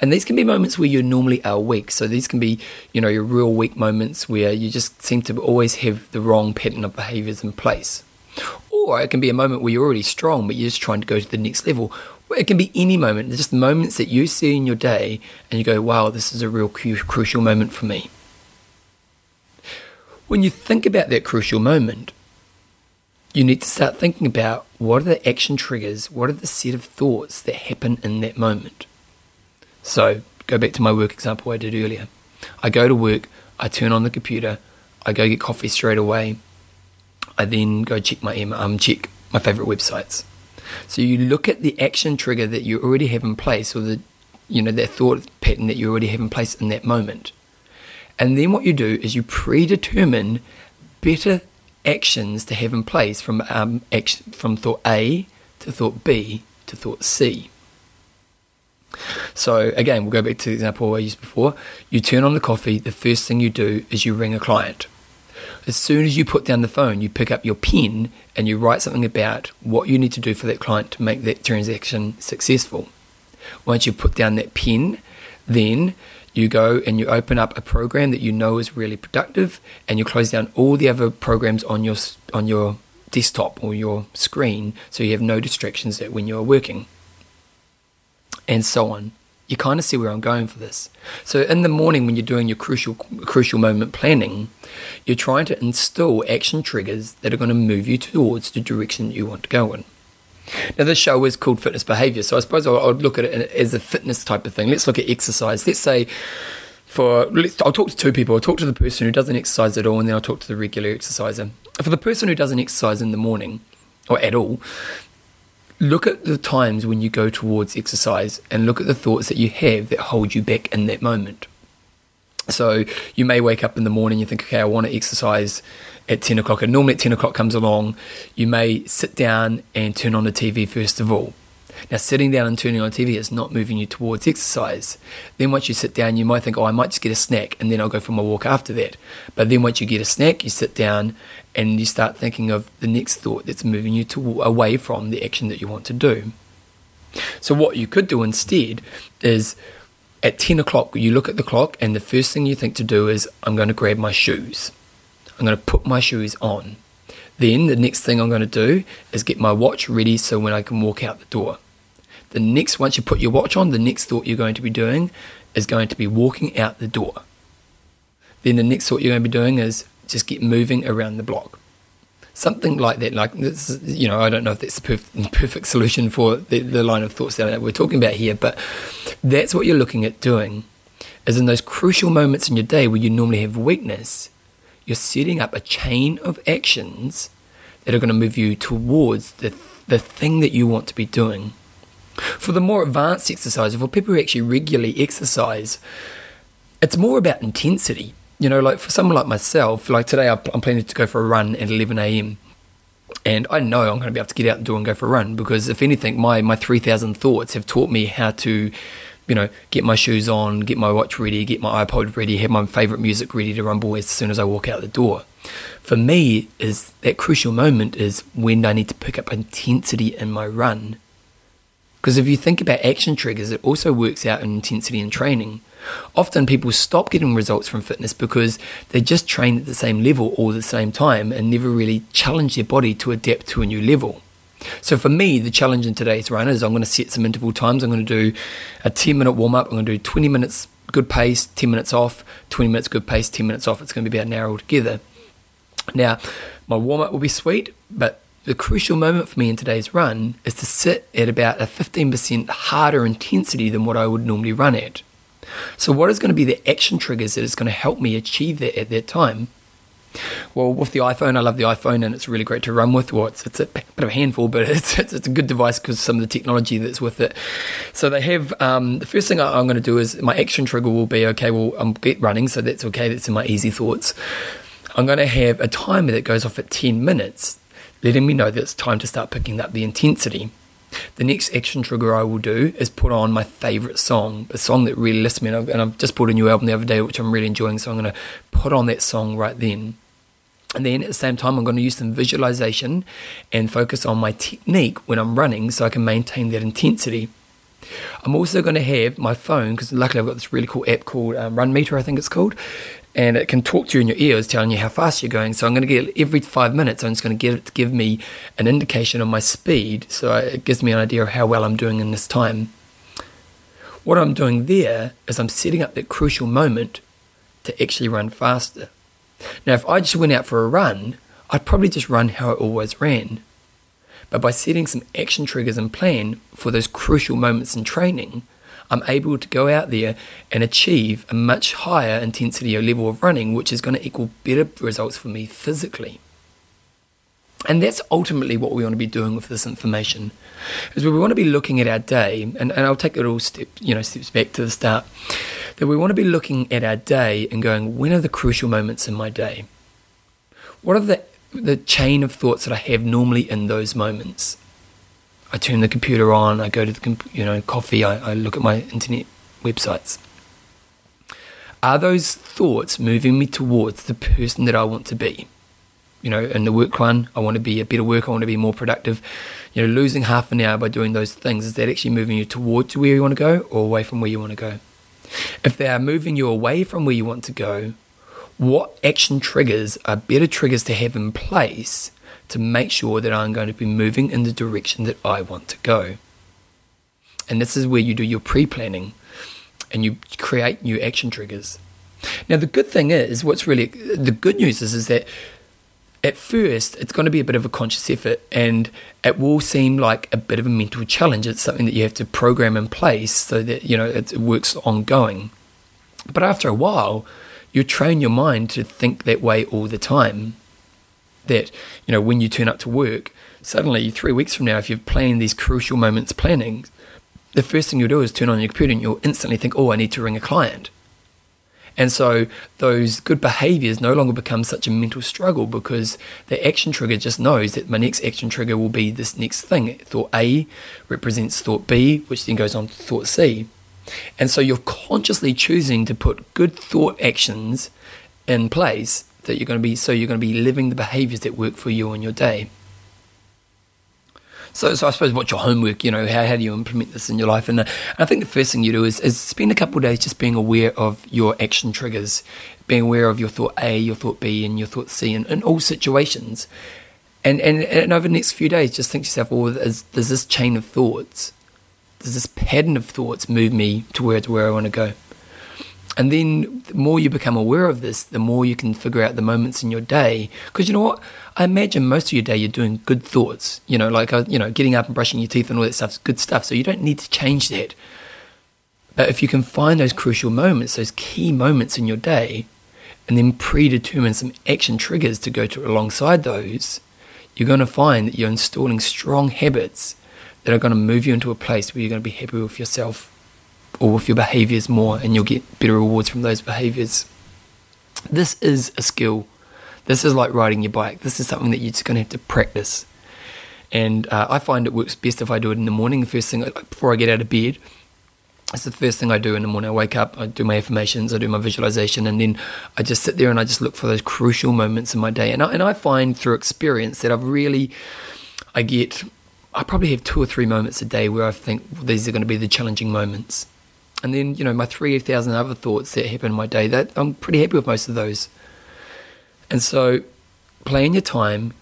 And these can be moments where you normally are weak. So these can be, you know, your real weak moments where you just seem to always have the wrong pattern of behaviors in place. Or it can be a moment where you're already strong, but you're just trying to go to the next level. It can be any moment, it's just moments that you see in your day and you go, wow, this is a real cu- crucial moment for me. When you think about that crucial moment, you need to start thinking about what are the action triggers, what are the set of thoughts that happen in that moment. So, go back to my work example I did earlier. I go to work, I turn on the computer, I go get coffee straight away. I then go check my email, um, check my favorite websites. So you look at the action trigger that you already have in place, or the you know that thought pattern that you already have in place in that moment, and then what you do is you predetermine better actions to have in place from um, action, from thought A to thought B to thought C. So again, we'll go back to the example I used before. You turn on the coffee, the first thing you do is you ring a client. As soon as you put down the phone, you pick up your pen and you write something about what you need to do for that client to make that transaction successful. Once you put down that pen, then you go and you open up a program that you know is really productive and you close down all the other programs on your on your desktop or your screen so you have no distractions when you're working and so on. You kind of see where I'm going for this. So in the morning when you're doing your crucial crucial moment planning, you're trying to install action triggers that are going to move you towards the direction you want to go in. Now this show is called fitness behavior, so I suppose I would look at it as a fitness type of thing. Let's look at exercise. Let's say for let's, I'll talk to two people. I'll talk to the person who doesn't exercise at all, and then I'll talk to the regular exerciser. For the person who doesn't exercise in the morning or at all, look at the times when you go towards exercise and look at the thoughts that you have that hold you back in that moment. So you may wake up in the morning, you think, okay, I want to exercise at 10 o'clock, and normally at 10 o'clock comes along, you may sit down and turn on the TV first of all. Now, sitting down and turning on TV is not moving you towards exercise. Then, once you sit down, you might think, oh, I might just get a snack and then I'll go for my walk after that. But then, once you get a snack, you sit down and you start thinking of the next thought that's moving you to, away from the action that you want to do. So, what you could do instead is at 10 o'clock, you look at the clock, and the first thing you think to do is, I'm going to grab my shoes. I'm going to put my shoes on. Then the next thing I'm going to do is get my watch ready so when I can walk out the door. The next, once you put your watch on, the next thought you're going to be doing is going to be walking out the door. Then the next thought you're going to be doing is just get moving around the block. Something like that. Like this, you know, I don't know if that's the perf- perfect solution for the, the line of thoughts that we're talking about here, but that's what you're looking at doing. Is in those crucial moments in your day where you normally have weakness, you're setting up a chain of actions that are going to move you towards the, the thing that you want to be doing. For the more advanced exercise, for people who actually regularly exercise, it's more about intensity. You know, like for someone like myself, like today I'm planning to go for a run at 11 a.m. And I know I'm going to be able to get out the door and go for a run because, if anything, my, my 3,000 thoughts have taught me how to, you know, get my shoes on, get my watch ready, get my iPod ready, have my favorite music ready to rumble as soon as I walk out the door. For me, is that crucial moment is when I need to pick up intensity in my run. Because if you think about action triggers, it also works out in intensity and training. Often people stop getting results from fitness because they just train at the same level all the same time and never really challenge their body to adapt to a new level. So for me, the challenge in today's run is I'm going to set some interval times. I'm going to do a 10 minute warm up. I'm going to do 20 minutes good pace, 10 minutes off, 20 minutes good pace, 10 minutes off. It's going to be about an hour altogether. Now, my warm up will be sweet, but the crucial moment for me in today's run is to sit at about a 15% harder intensity than what I would normally run at. So, what is going to be the action triggers that is going to help me achieve that at that time? Well, with the iPhone, I love the iPhone and it's really great to run with. Well, it's, it's a bit of a handful, but it's, it's, it's a good device because some of the technology that's with it. So they have um, the first thing I'm going to do is my action trigger will be okay. Well, I'm get running, so that's okay. That's in my easy thoughts. I'm going to have a timer that goes off at 10 minutes, letting me know that it's time to start picking up the intensity. The next action trigger I will do is put on my favourite song, a song that really lifts me. And I've, and I've just bought a new album the other day, which I'm really enjoying. So I'm going to put on that song right then. And then at the same time, I'm going to use some visualization and focus on my technique when I'm running so I can maintain that intensity. I'm also going to have my phone, because luckily I've got this really cool app called um, Runmeter, I think it's called, and it can talk to you in your ears, telling you how fast you're going. So I'm going to get every five minutes, I'm just going to get it to give me an indication of my speed, so it gives me an idea of how well I'm doing in this time. What I'm doing there is I'm setting up that crucial moment to actually run faster. Now, if I just went out for a run, I'd probably just run how I always ran. But by setting some action triggers and plan for those crucial moments in training, I'm able to go out there and achieve a much higher intensity or level of running, which is going to equal better results for me physically. And that's ultimately what we want to be doing with this information, is we want to be looking at our day, and, and I'll take it all step, you know, steps back to the start, that we want to be looking at our day and going, when are the crucial moments in my day? What are the the chain of thoughts that I have normally in those moments? I turn the computer on, I go to the you know coffee, I, I look at my internet websites. Are those thoughts moving me towards the person that I want to be? You know, in the work one, I want to be a better worker, I want to be more productive. You know, losing half an hour by doing those things, is that actually moving you towards where you want to go or away from where you want to go? If they are moving you away from where you want to go, what action triggers are better triggers to have in place to make sure that I'm going to be moving in the direction that I want to go. And this is where you do your pre planning and you create new action triggers. Now, the good thing is, what's really the good news is, is that at first it's going to be a bit of a conscious effort and it will seem like a bit of a mental challenge. It's something that you have to program in place so that you know it works ongoing. But after a while, you train your mind to think that way all the time that, you know, when you turn up to work, suddenly three weeks from now, if you've planned these crucial moments planning, the first thing you'll do is turn on your computer and you'll instantly think, oh, I need to ring a client. And so those good behaviors no longer become such a mental struggle because the action trigger just knows that my next action trigger will be this next thing. Thought A represents thought B, which then goes on to thought C. And so you're consciously choosing to put good thought actions in place that you're going to be so you're going to be living the behaviors that work for you in your day so, so I suppose what's your homework? You know, how, how do you implement this in your life? And uh, I think the first thing you do is, is spend a couple of days just being aware of your action triggers, being aware of your thought A, your thought B, and your thought C in, in all situations. And, and, and over the next few days, just think to yourself, well, is, does this chain of thoughts, does this pattern of thoughts move me to where, to where I want to go? And then the more you become aware of this, the more you can figure out the moments in your day. Because you know what? I imagine most of your day you're doing good thoughts. You know, like, uh, you know, getting up and brushing your teeth and all that stuff's good stuff. So you don't need to change that. But if you can find those crucial moments, those key moments in your day, and then predetermine some action triggers to go to alongside those, you're going to find that you're installing strong habits that are going to move you into a place where you're going to be happy with yourself or with your behaviors more and you'll get better rewards from those behaviors. This is a skill. This is like riding your bike. This is something that you're just going to have to practice. And uh, I find it works best if I do it in the morning, the first thing before I get out of bed. It's the first thing I do in the morning. I wake up, I do my affirmations, I do my visualization, and then I just sit there and I just look for those crucial moments in my day. And I, and I find through experience that I've really, I get, I probably have two or three moments a day where I think well, these are going to be the challenging moments. And then, you know, my 3,000 other thoughts that happen in my day, that I'm pretty happy with most of those. And so, plan your time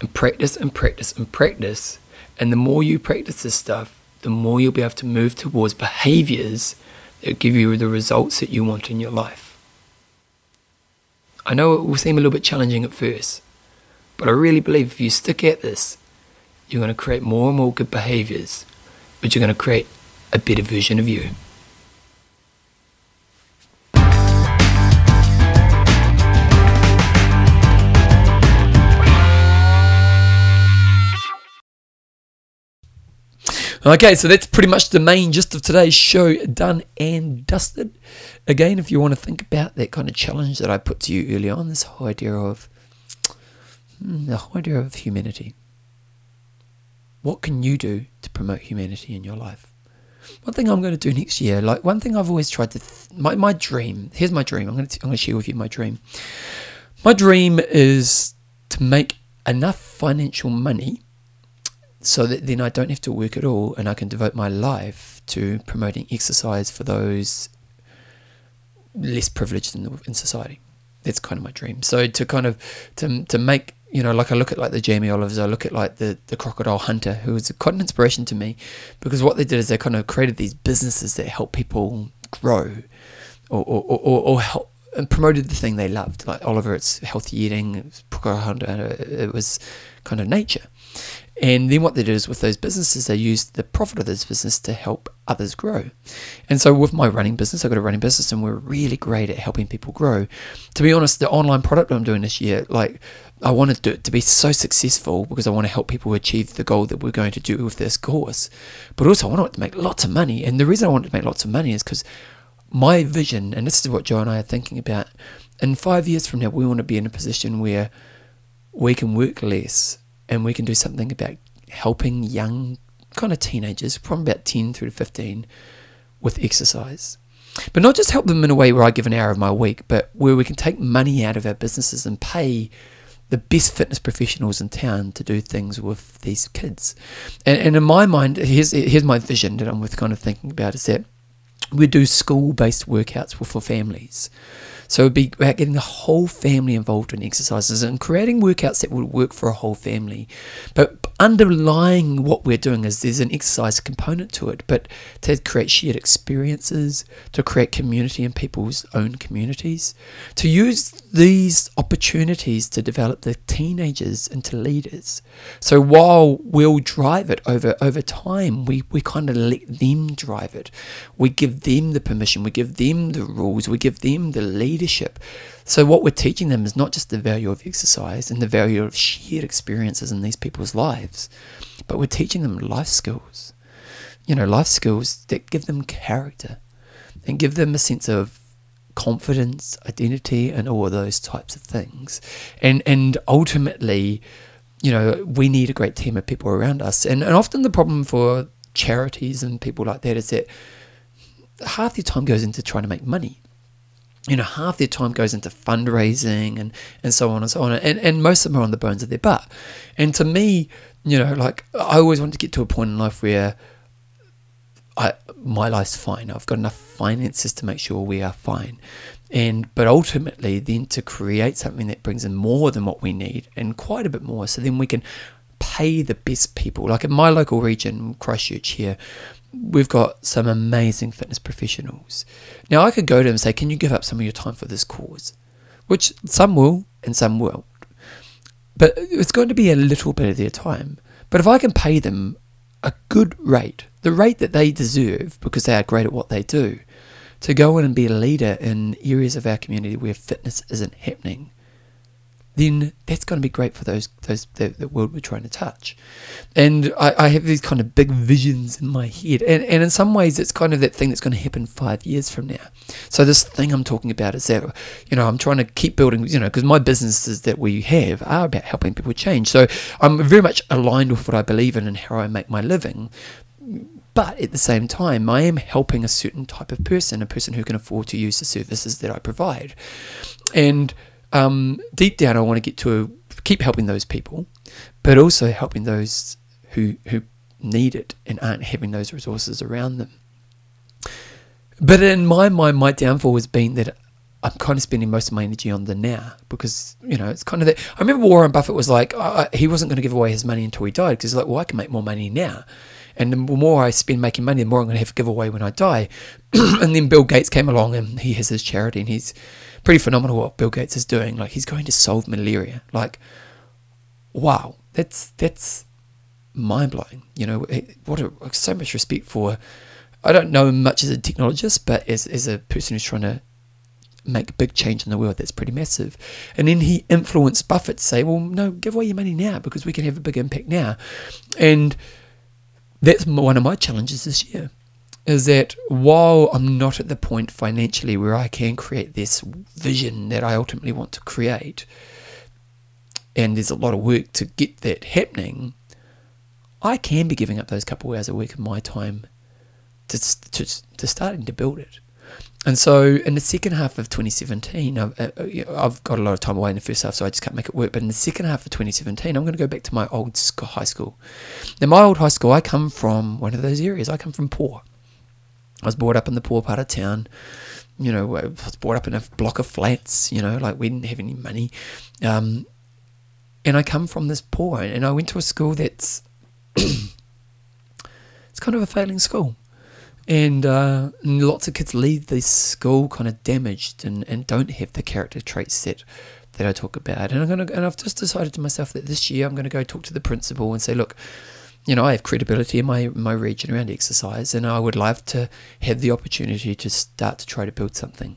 and practice and practice and practice. And the more you practice this stuff, the more you'll be able to move towards behaviors that give you the results that you want in your life. I know it will seem a little bit challenging at first, but I really believe if you stick at this, you're going to create more and more good behaviors, but you're going to create a better version of you. Okay, so that's pretty much the main gist of today's show done and dusted. Again, if you want to think about that kind of challenge that I put to you early on, this whole idea of hmm, the whole idea of humanity. What can you do to promote humanity in your life? One thing I'm going to do next year, like one thing I've always tried to, th- my my dream. Here's my dream. I'm going to I'm going to share with you my dream. My dream is to make enough financial money so that then I don't have to work at all and I can devote my life to promoting exercise for those less privileged in, the, in society. That's kind of my dream. So to kind of to to make you know like I look at like the Jamie Olivers, I look at like the the crocodile hunter, who was quite an inspiration to me, because what they did is they kind of created these businesses that help people grow, or or, or, or help and promoted the thing they loved. Like Oliver, it's healthy eating. Crocodile hunter. It was kind of nature. And then what they did is with those businesses, they used the profit of this business to help others grow. And so with my running business, I've got a running business and we're really great at helping people grow. To be honest, the online product I'm doing this year, like I wanted to, to be so successful because I want to help people achieve the goal that we're going to do with this course. But also I want it to make lots of money. And the reason I want it to make lots of money is because my vision, and this is what Joe and I are thinking about, in five years from now, we want to be in a position where we can work less and we can do something about helping young kind of teenagers from about 10 through to 15 with exercise. But not just help them in a way where I give an hour of my week, but where we can take money out of our businesses and pay the best fitness professionals in town to do things with these kids. And, and in my mind, here's, here's my vision that I'm with kind of thinking about is that we do school based workouts for families. So it'd be about getting the whole family involved in exercises and creating workouts that would work for a whole family. But underlying what we're doing is there's an exercise component to it, but to create shared experiences, to create community in people's own communities, to use these opportunities to develop the teenagers into leaders. So while we'll drive it over over time, we, we kind of let them drive it. We give them the permission, we give them the rules, we give them the leadership. So, what we're teaching them is not just the value of exercise and the value of shared experiences in these people's lives, but we're teaching them life skills. You know, life skills that give them character and give them a sense of confidence, identity, and all of those types of things. And and ultimately, you know, we need a great team of people around us. And and often the problem for charities and people like that is that half your time goes into trying to make money you know, half their time goes into fundraising and, and so on and so on. And, and most of them are on the bones of their butt. And to me, you know, like I always want to get to a point in life where I my life's fine. I've got enough finances to make sure we are fine. And but ultimately then to create something that brings in more than what we need and quite a bit more so then we can pay the best people. Like in my local region, Christchurch here, we've got some amazing fitness professionals. Now, I could go to them and say, Can you give up some of your time for this cause? Which some will and some won't. But it's going to be a little bit of their time. But if I can pay them a good rate, the rate that they deserve because they are great at what they do, to go in and be a leader in areas of our community where fitness isn't happening, then that's going to be great for those those the, the world we're trying to touch. And I, I, have these kind of big visions in my head, and and in some ways it's kind of that thing that's going to happen five years from now. So this thing I'm talking about is that you know I'm trying to keep building, you know, because my businesses that we have are about helping people change. So I'm very much aligned with what I believe in and how I make my living. But at the same time, I am helping a certain type of person, a person who can afford to use the services that I provide. And um, deep down, I want to get to a, keep helping those people, but also helping those who who need it and aren't having those resources around them. But in my mind, my downfall has been that I'm kind of spending most of my energy on the now because you know it's kind of that. I remember Warren Buffett was like uh, he wasn't going to give away his money until he died because he's like, well, I can make more money now, and the more I spend making money, the more I'm going to have to give away when I die. and then Bill Gates came along and he has his charity and he's pretty phenomenal what Bill Gates is doing. Like he's going to solve malaria. Like, wow, that's that's mind blowing. You know, eh, what a, so much respect for. I don't know much as a technologist, but as as a person who's trying to make big change in the world, that's pretty massive. And then he influenced Buffett to say, well, no, give away your money now because we can have a big impact now. And that's one of my challenges this year is that while I'm not at the point financially where I can create this vision that I ultimately want to create, and there's a lot of work to get that happening, I can be giving up those couple hours a week of my time to, to, to starting to build it. And so in the second half of 2017, I've, uh, uh I've, got a lot of time away in the first half, so I just can't make it work. But in the second half of 2017, I'm going to go back to my old high school. Now, my old high school, I come from one of those areas. I come from poor. I was brought up in the poor part of town. You know, I was brought up in a block of flats. You know, like we didn't have any money. Um, and I come from this poor, and I went to a school that's it's kind of a failing school. And, uh, lots of kids leave this school kind of damaged and, and don't have the character traits set that I talk about. And I'm gonna and I've just decided to myself that this year I'm gonna go talk to the principal and say, look, you know, I have credibility in my, my region around exercise, and I would love to have the opportunity to start to try to build something.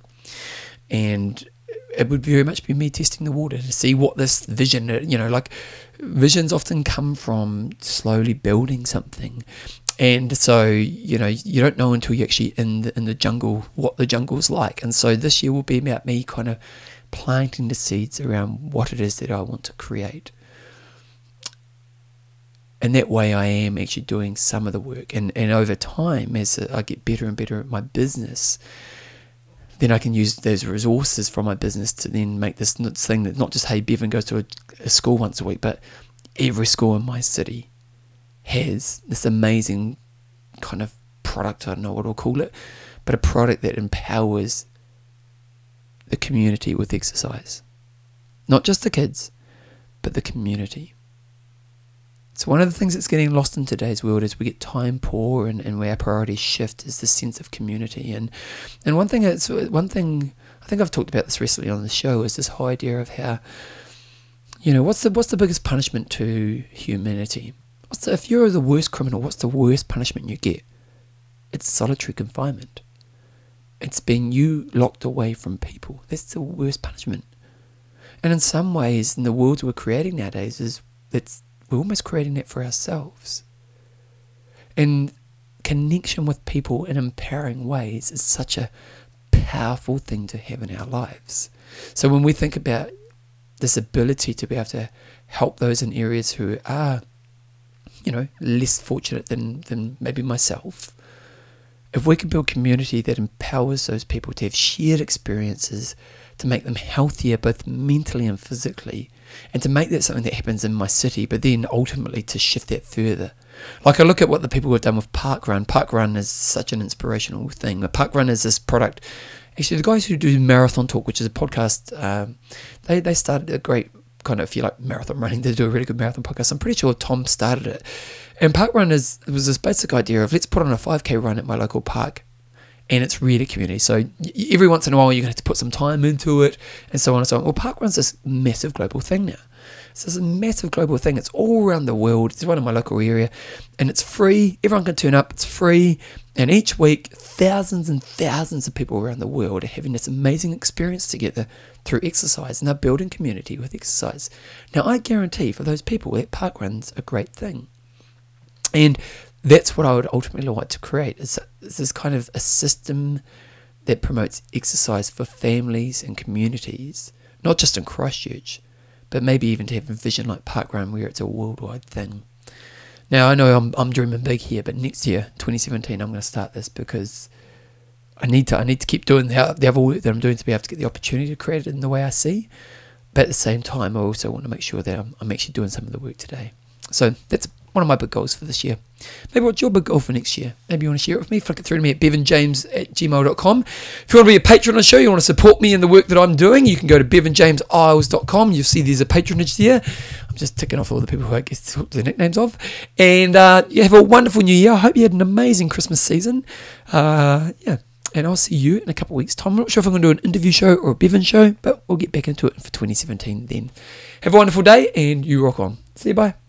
And it would very much be me testing the water to see what this vision, you know, like visions often come from slowly building something. And so, you know, you don't know until you're actually in the, in the jungle what the jungle's like. And so this year will be about me kind of planting the seeds around what it is that I want to create and that way I am actually doing some of the work. And, and over time, as I get better and better at my business, then I can use those resources from my business to then make this thing that not just, hey, Bevan goes to a, a school once a week, but every school in my city has this amazing kind of product, I don't know what I'll call it, but a product that empowers the community with exercise. Not just the kids, but the community. So one of the things that's getting lost in today's world is we get time poor and, and where our priorities shift is the sense of community. And and one thing that's one thing I think I've talked about this recently on the show is this whole idea of how you know what's the what's the biggest punishment to humanity? If you're the worst criminal, what's the worst punishment you get? It's solitary confinement. It's being you locked away from people. That's the worst punishment. And in some ways, in the worlds we're creating nowadays, is it's we're almost creating that for ourselves. And connection with people in empowering ways is such a powerful thing to have in our lives. So when we think about this ability to be able to help those in areas who are, you know, less fortunate than, than maybe myself, if we can build community that empowers those people to have shared experiences to make them healthier both mentally and physically, and to make that something that happens in my city, but then ultimately to shift that further. Like I look at what the people have done with Parkrun. Parkrun is such an inspirational thing. Parkrun is this product. Actually, the guys who do Marathon Talk, which is a podcast, um, they they started a great kind of if you like marathon running, they do a really good marathon podcast. I'm pretty sure Tom started it. And Parkrun is was this basic idea of let's put on a 5k run at my local park and it's really community. So every once in a while, you're going to have to put some time into it, and so on and so on. Well, Parkrun's this massive global thing now. So it's a massive global thing. It's all around the world. It's one in my local area, and it's free. Everyone can turn up. It's free, and each week, thousands and thousands of people around the world are having this amazing experience together through exercise and they're building community with exercise. Now, I guarantee for those people that Parkrun's a great thing. And that's what I would ultimately like to create is, is this kind of a system that promotes exercise for families and communities, not just in Christchurch, but maybe even to have a vision like Parkrun where it's a worldwide thing. Now I know I'm I'm dreaming big here, but next year, 2017, I'm going to start this because I need to I need to keep doing the, the other work that I'm doing to be able to get the opportunity to create it in the way I see. But at the same time, I also want to make sure that I'm, I'm actually doing some of the work today. So that's one of my big goals for this year. Maybe what's your big goal for next year? Maybe you want to share it with me? Flick it through to me at bevanjames at gmail.com. If you want to be a patron on the show, you want to support me in the work that I'm doing, you can go to bevanjameseyles.com. You'll see there's a patronage there. I'm just ticking off all the people who I guess the nicknames of. And uh, you have a wonderful new year. I hope you had an amazing Christmas season. Uh, yeah. And I'll see you in a couple of weeks' time. I'm not sure if I'm going to do an interview show or a Bevan show, but we'll get back into it for 2017 then. Have a wonderful day and you rock on. See you, bye.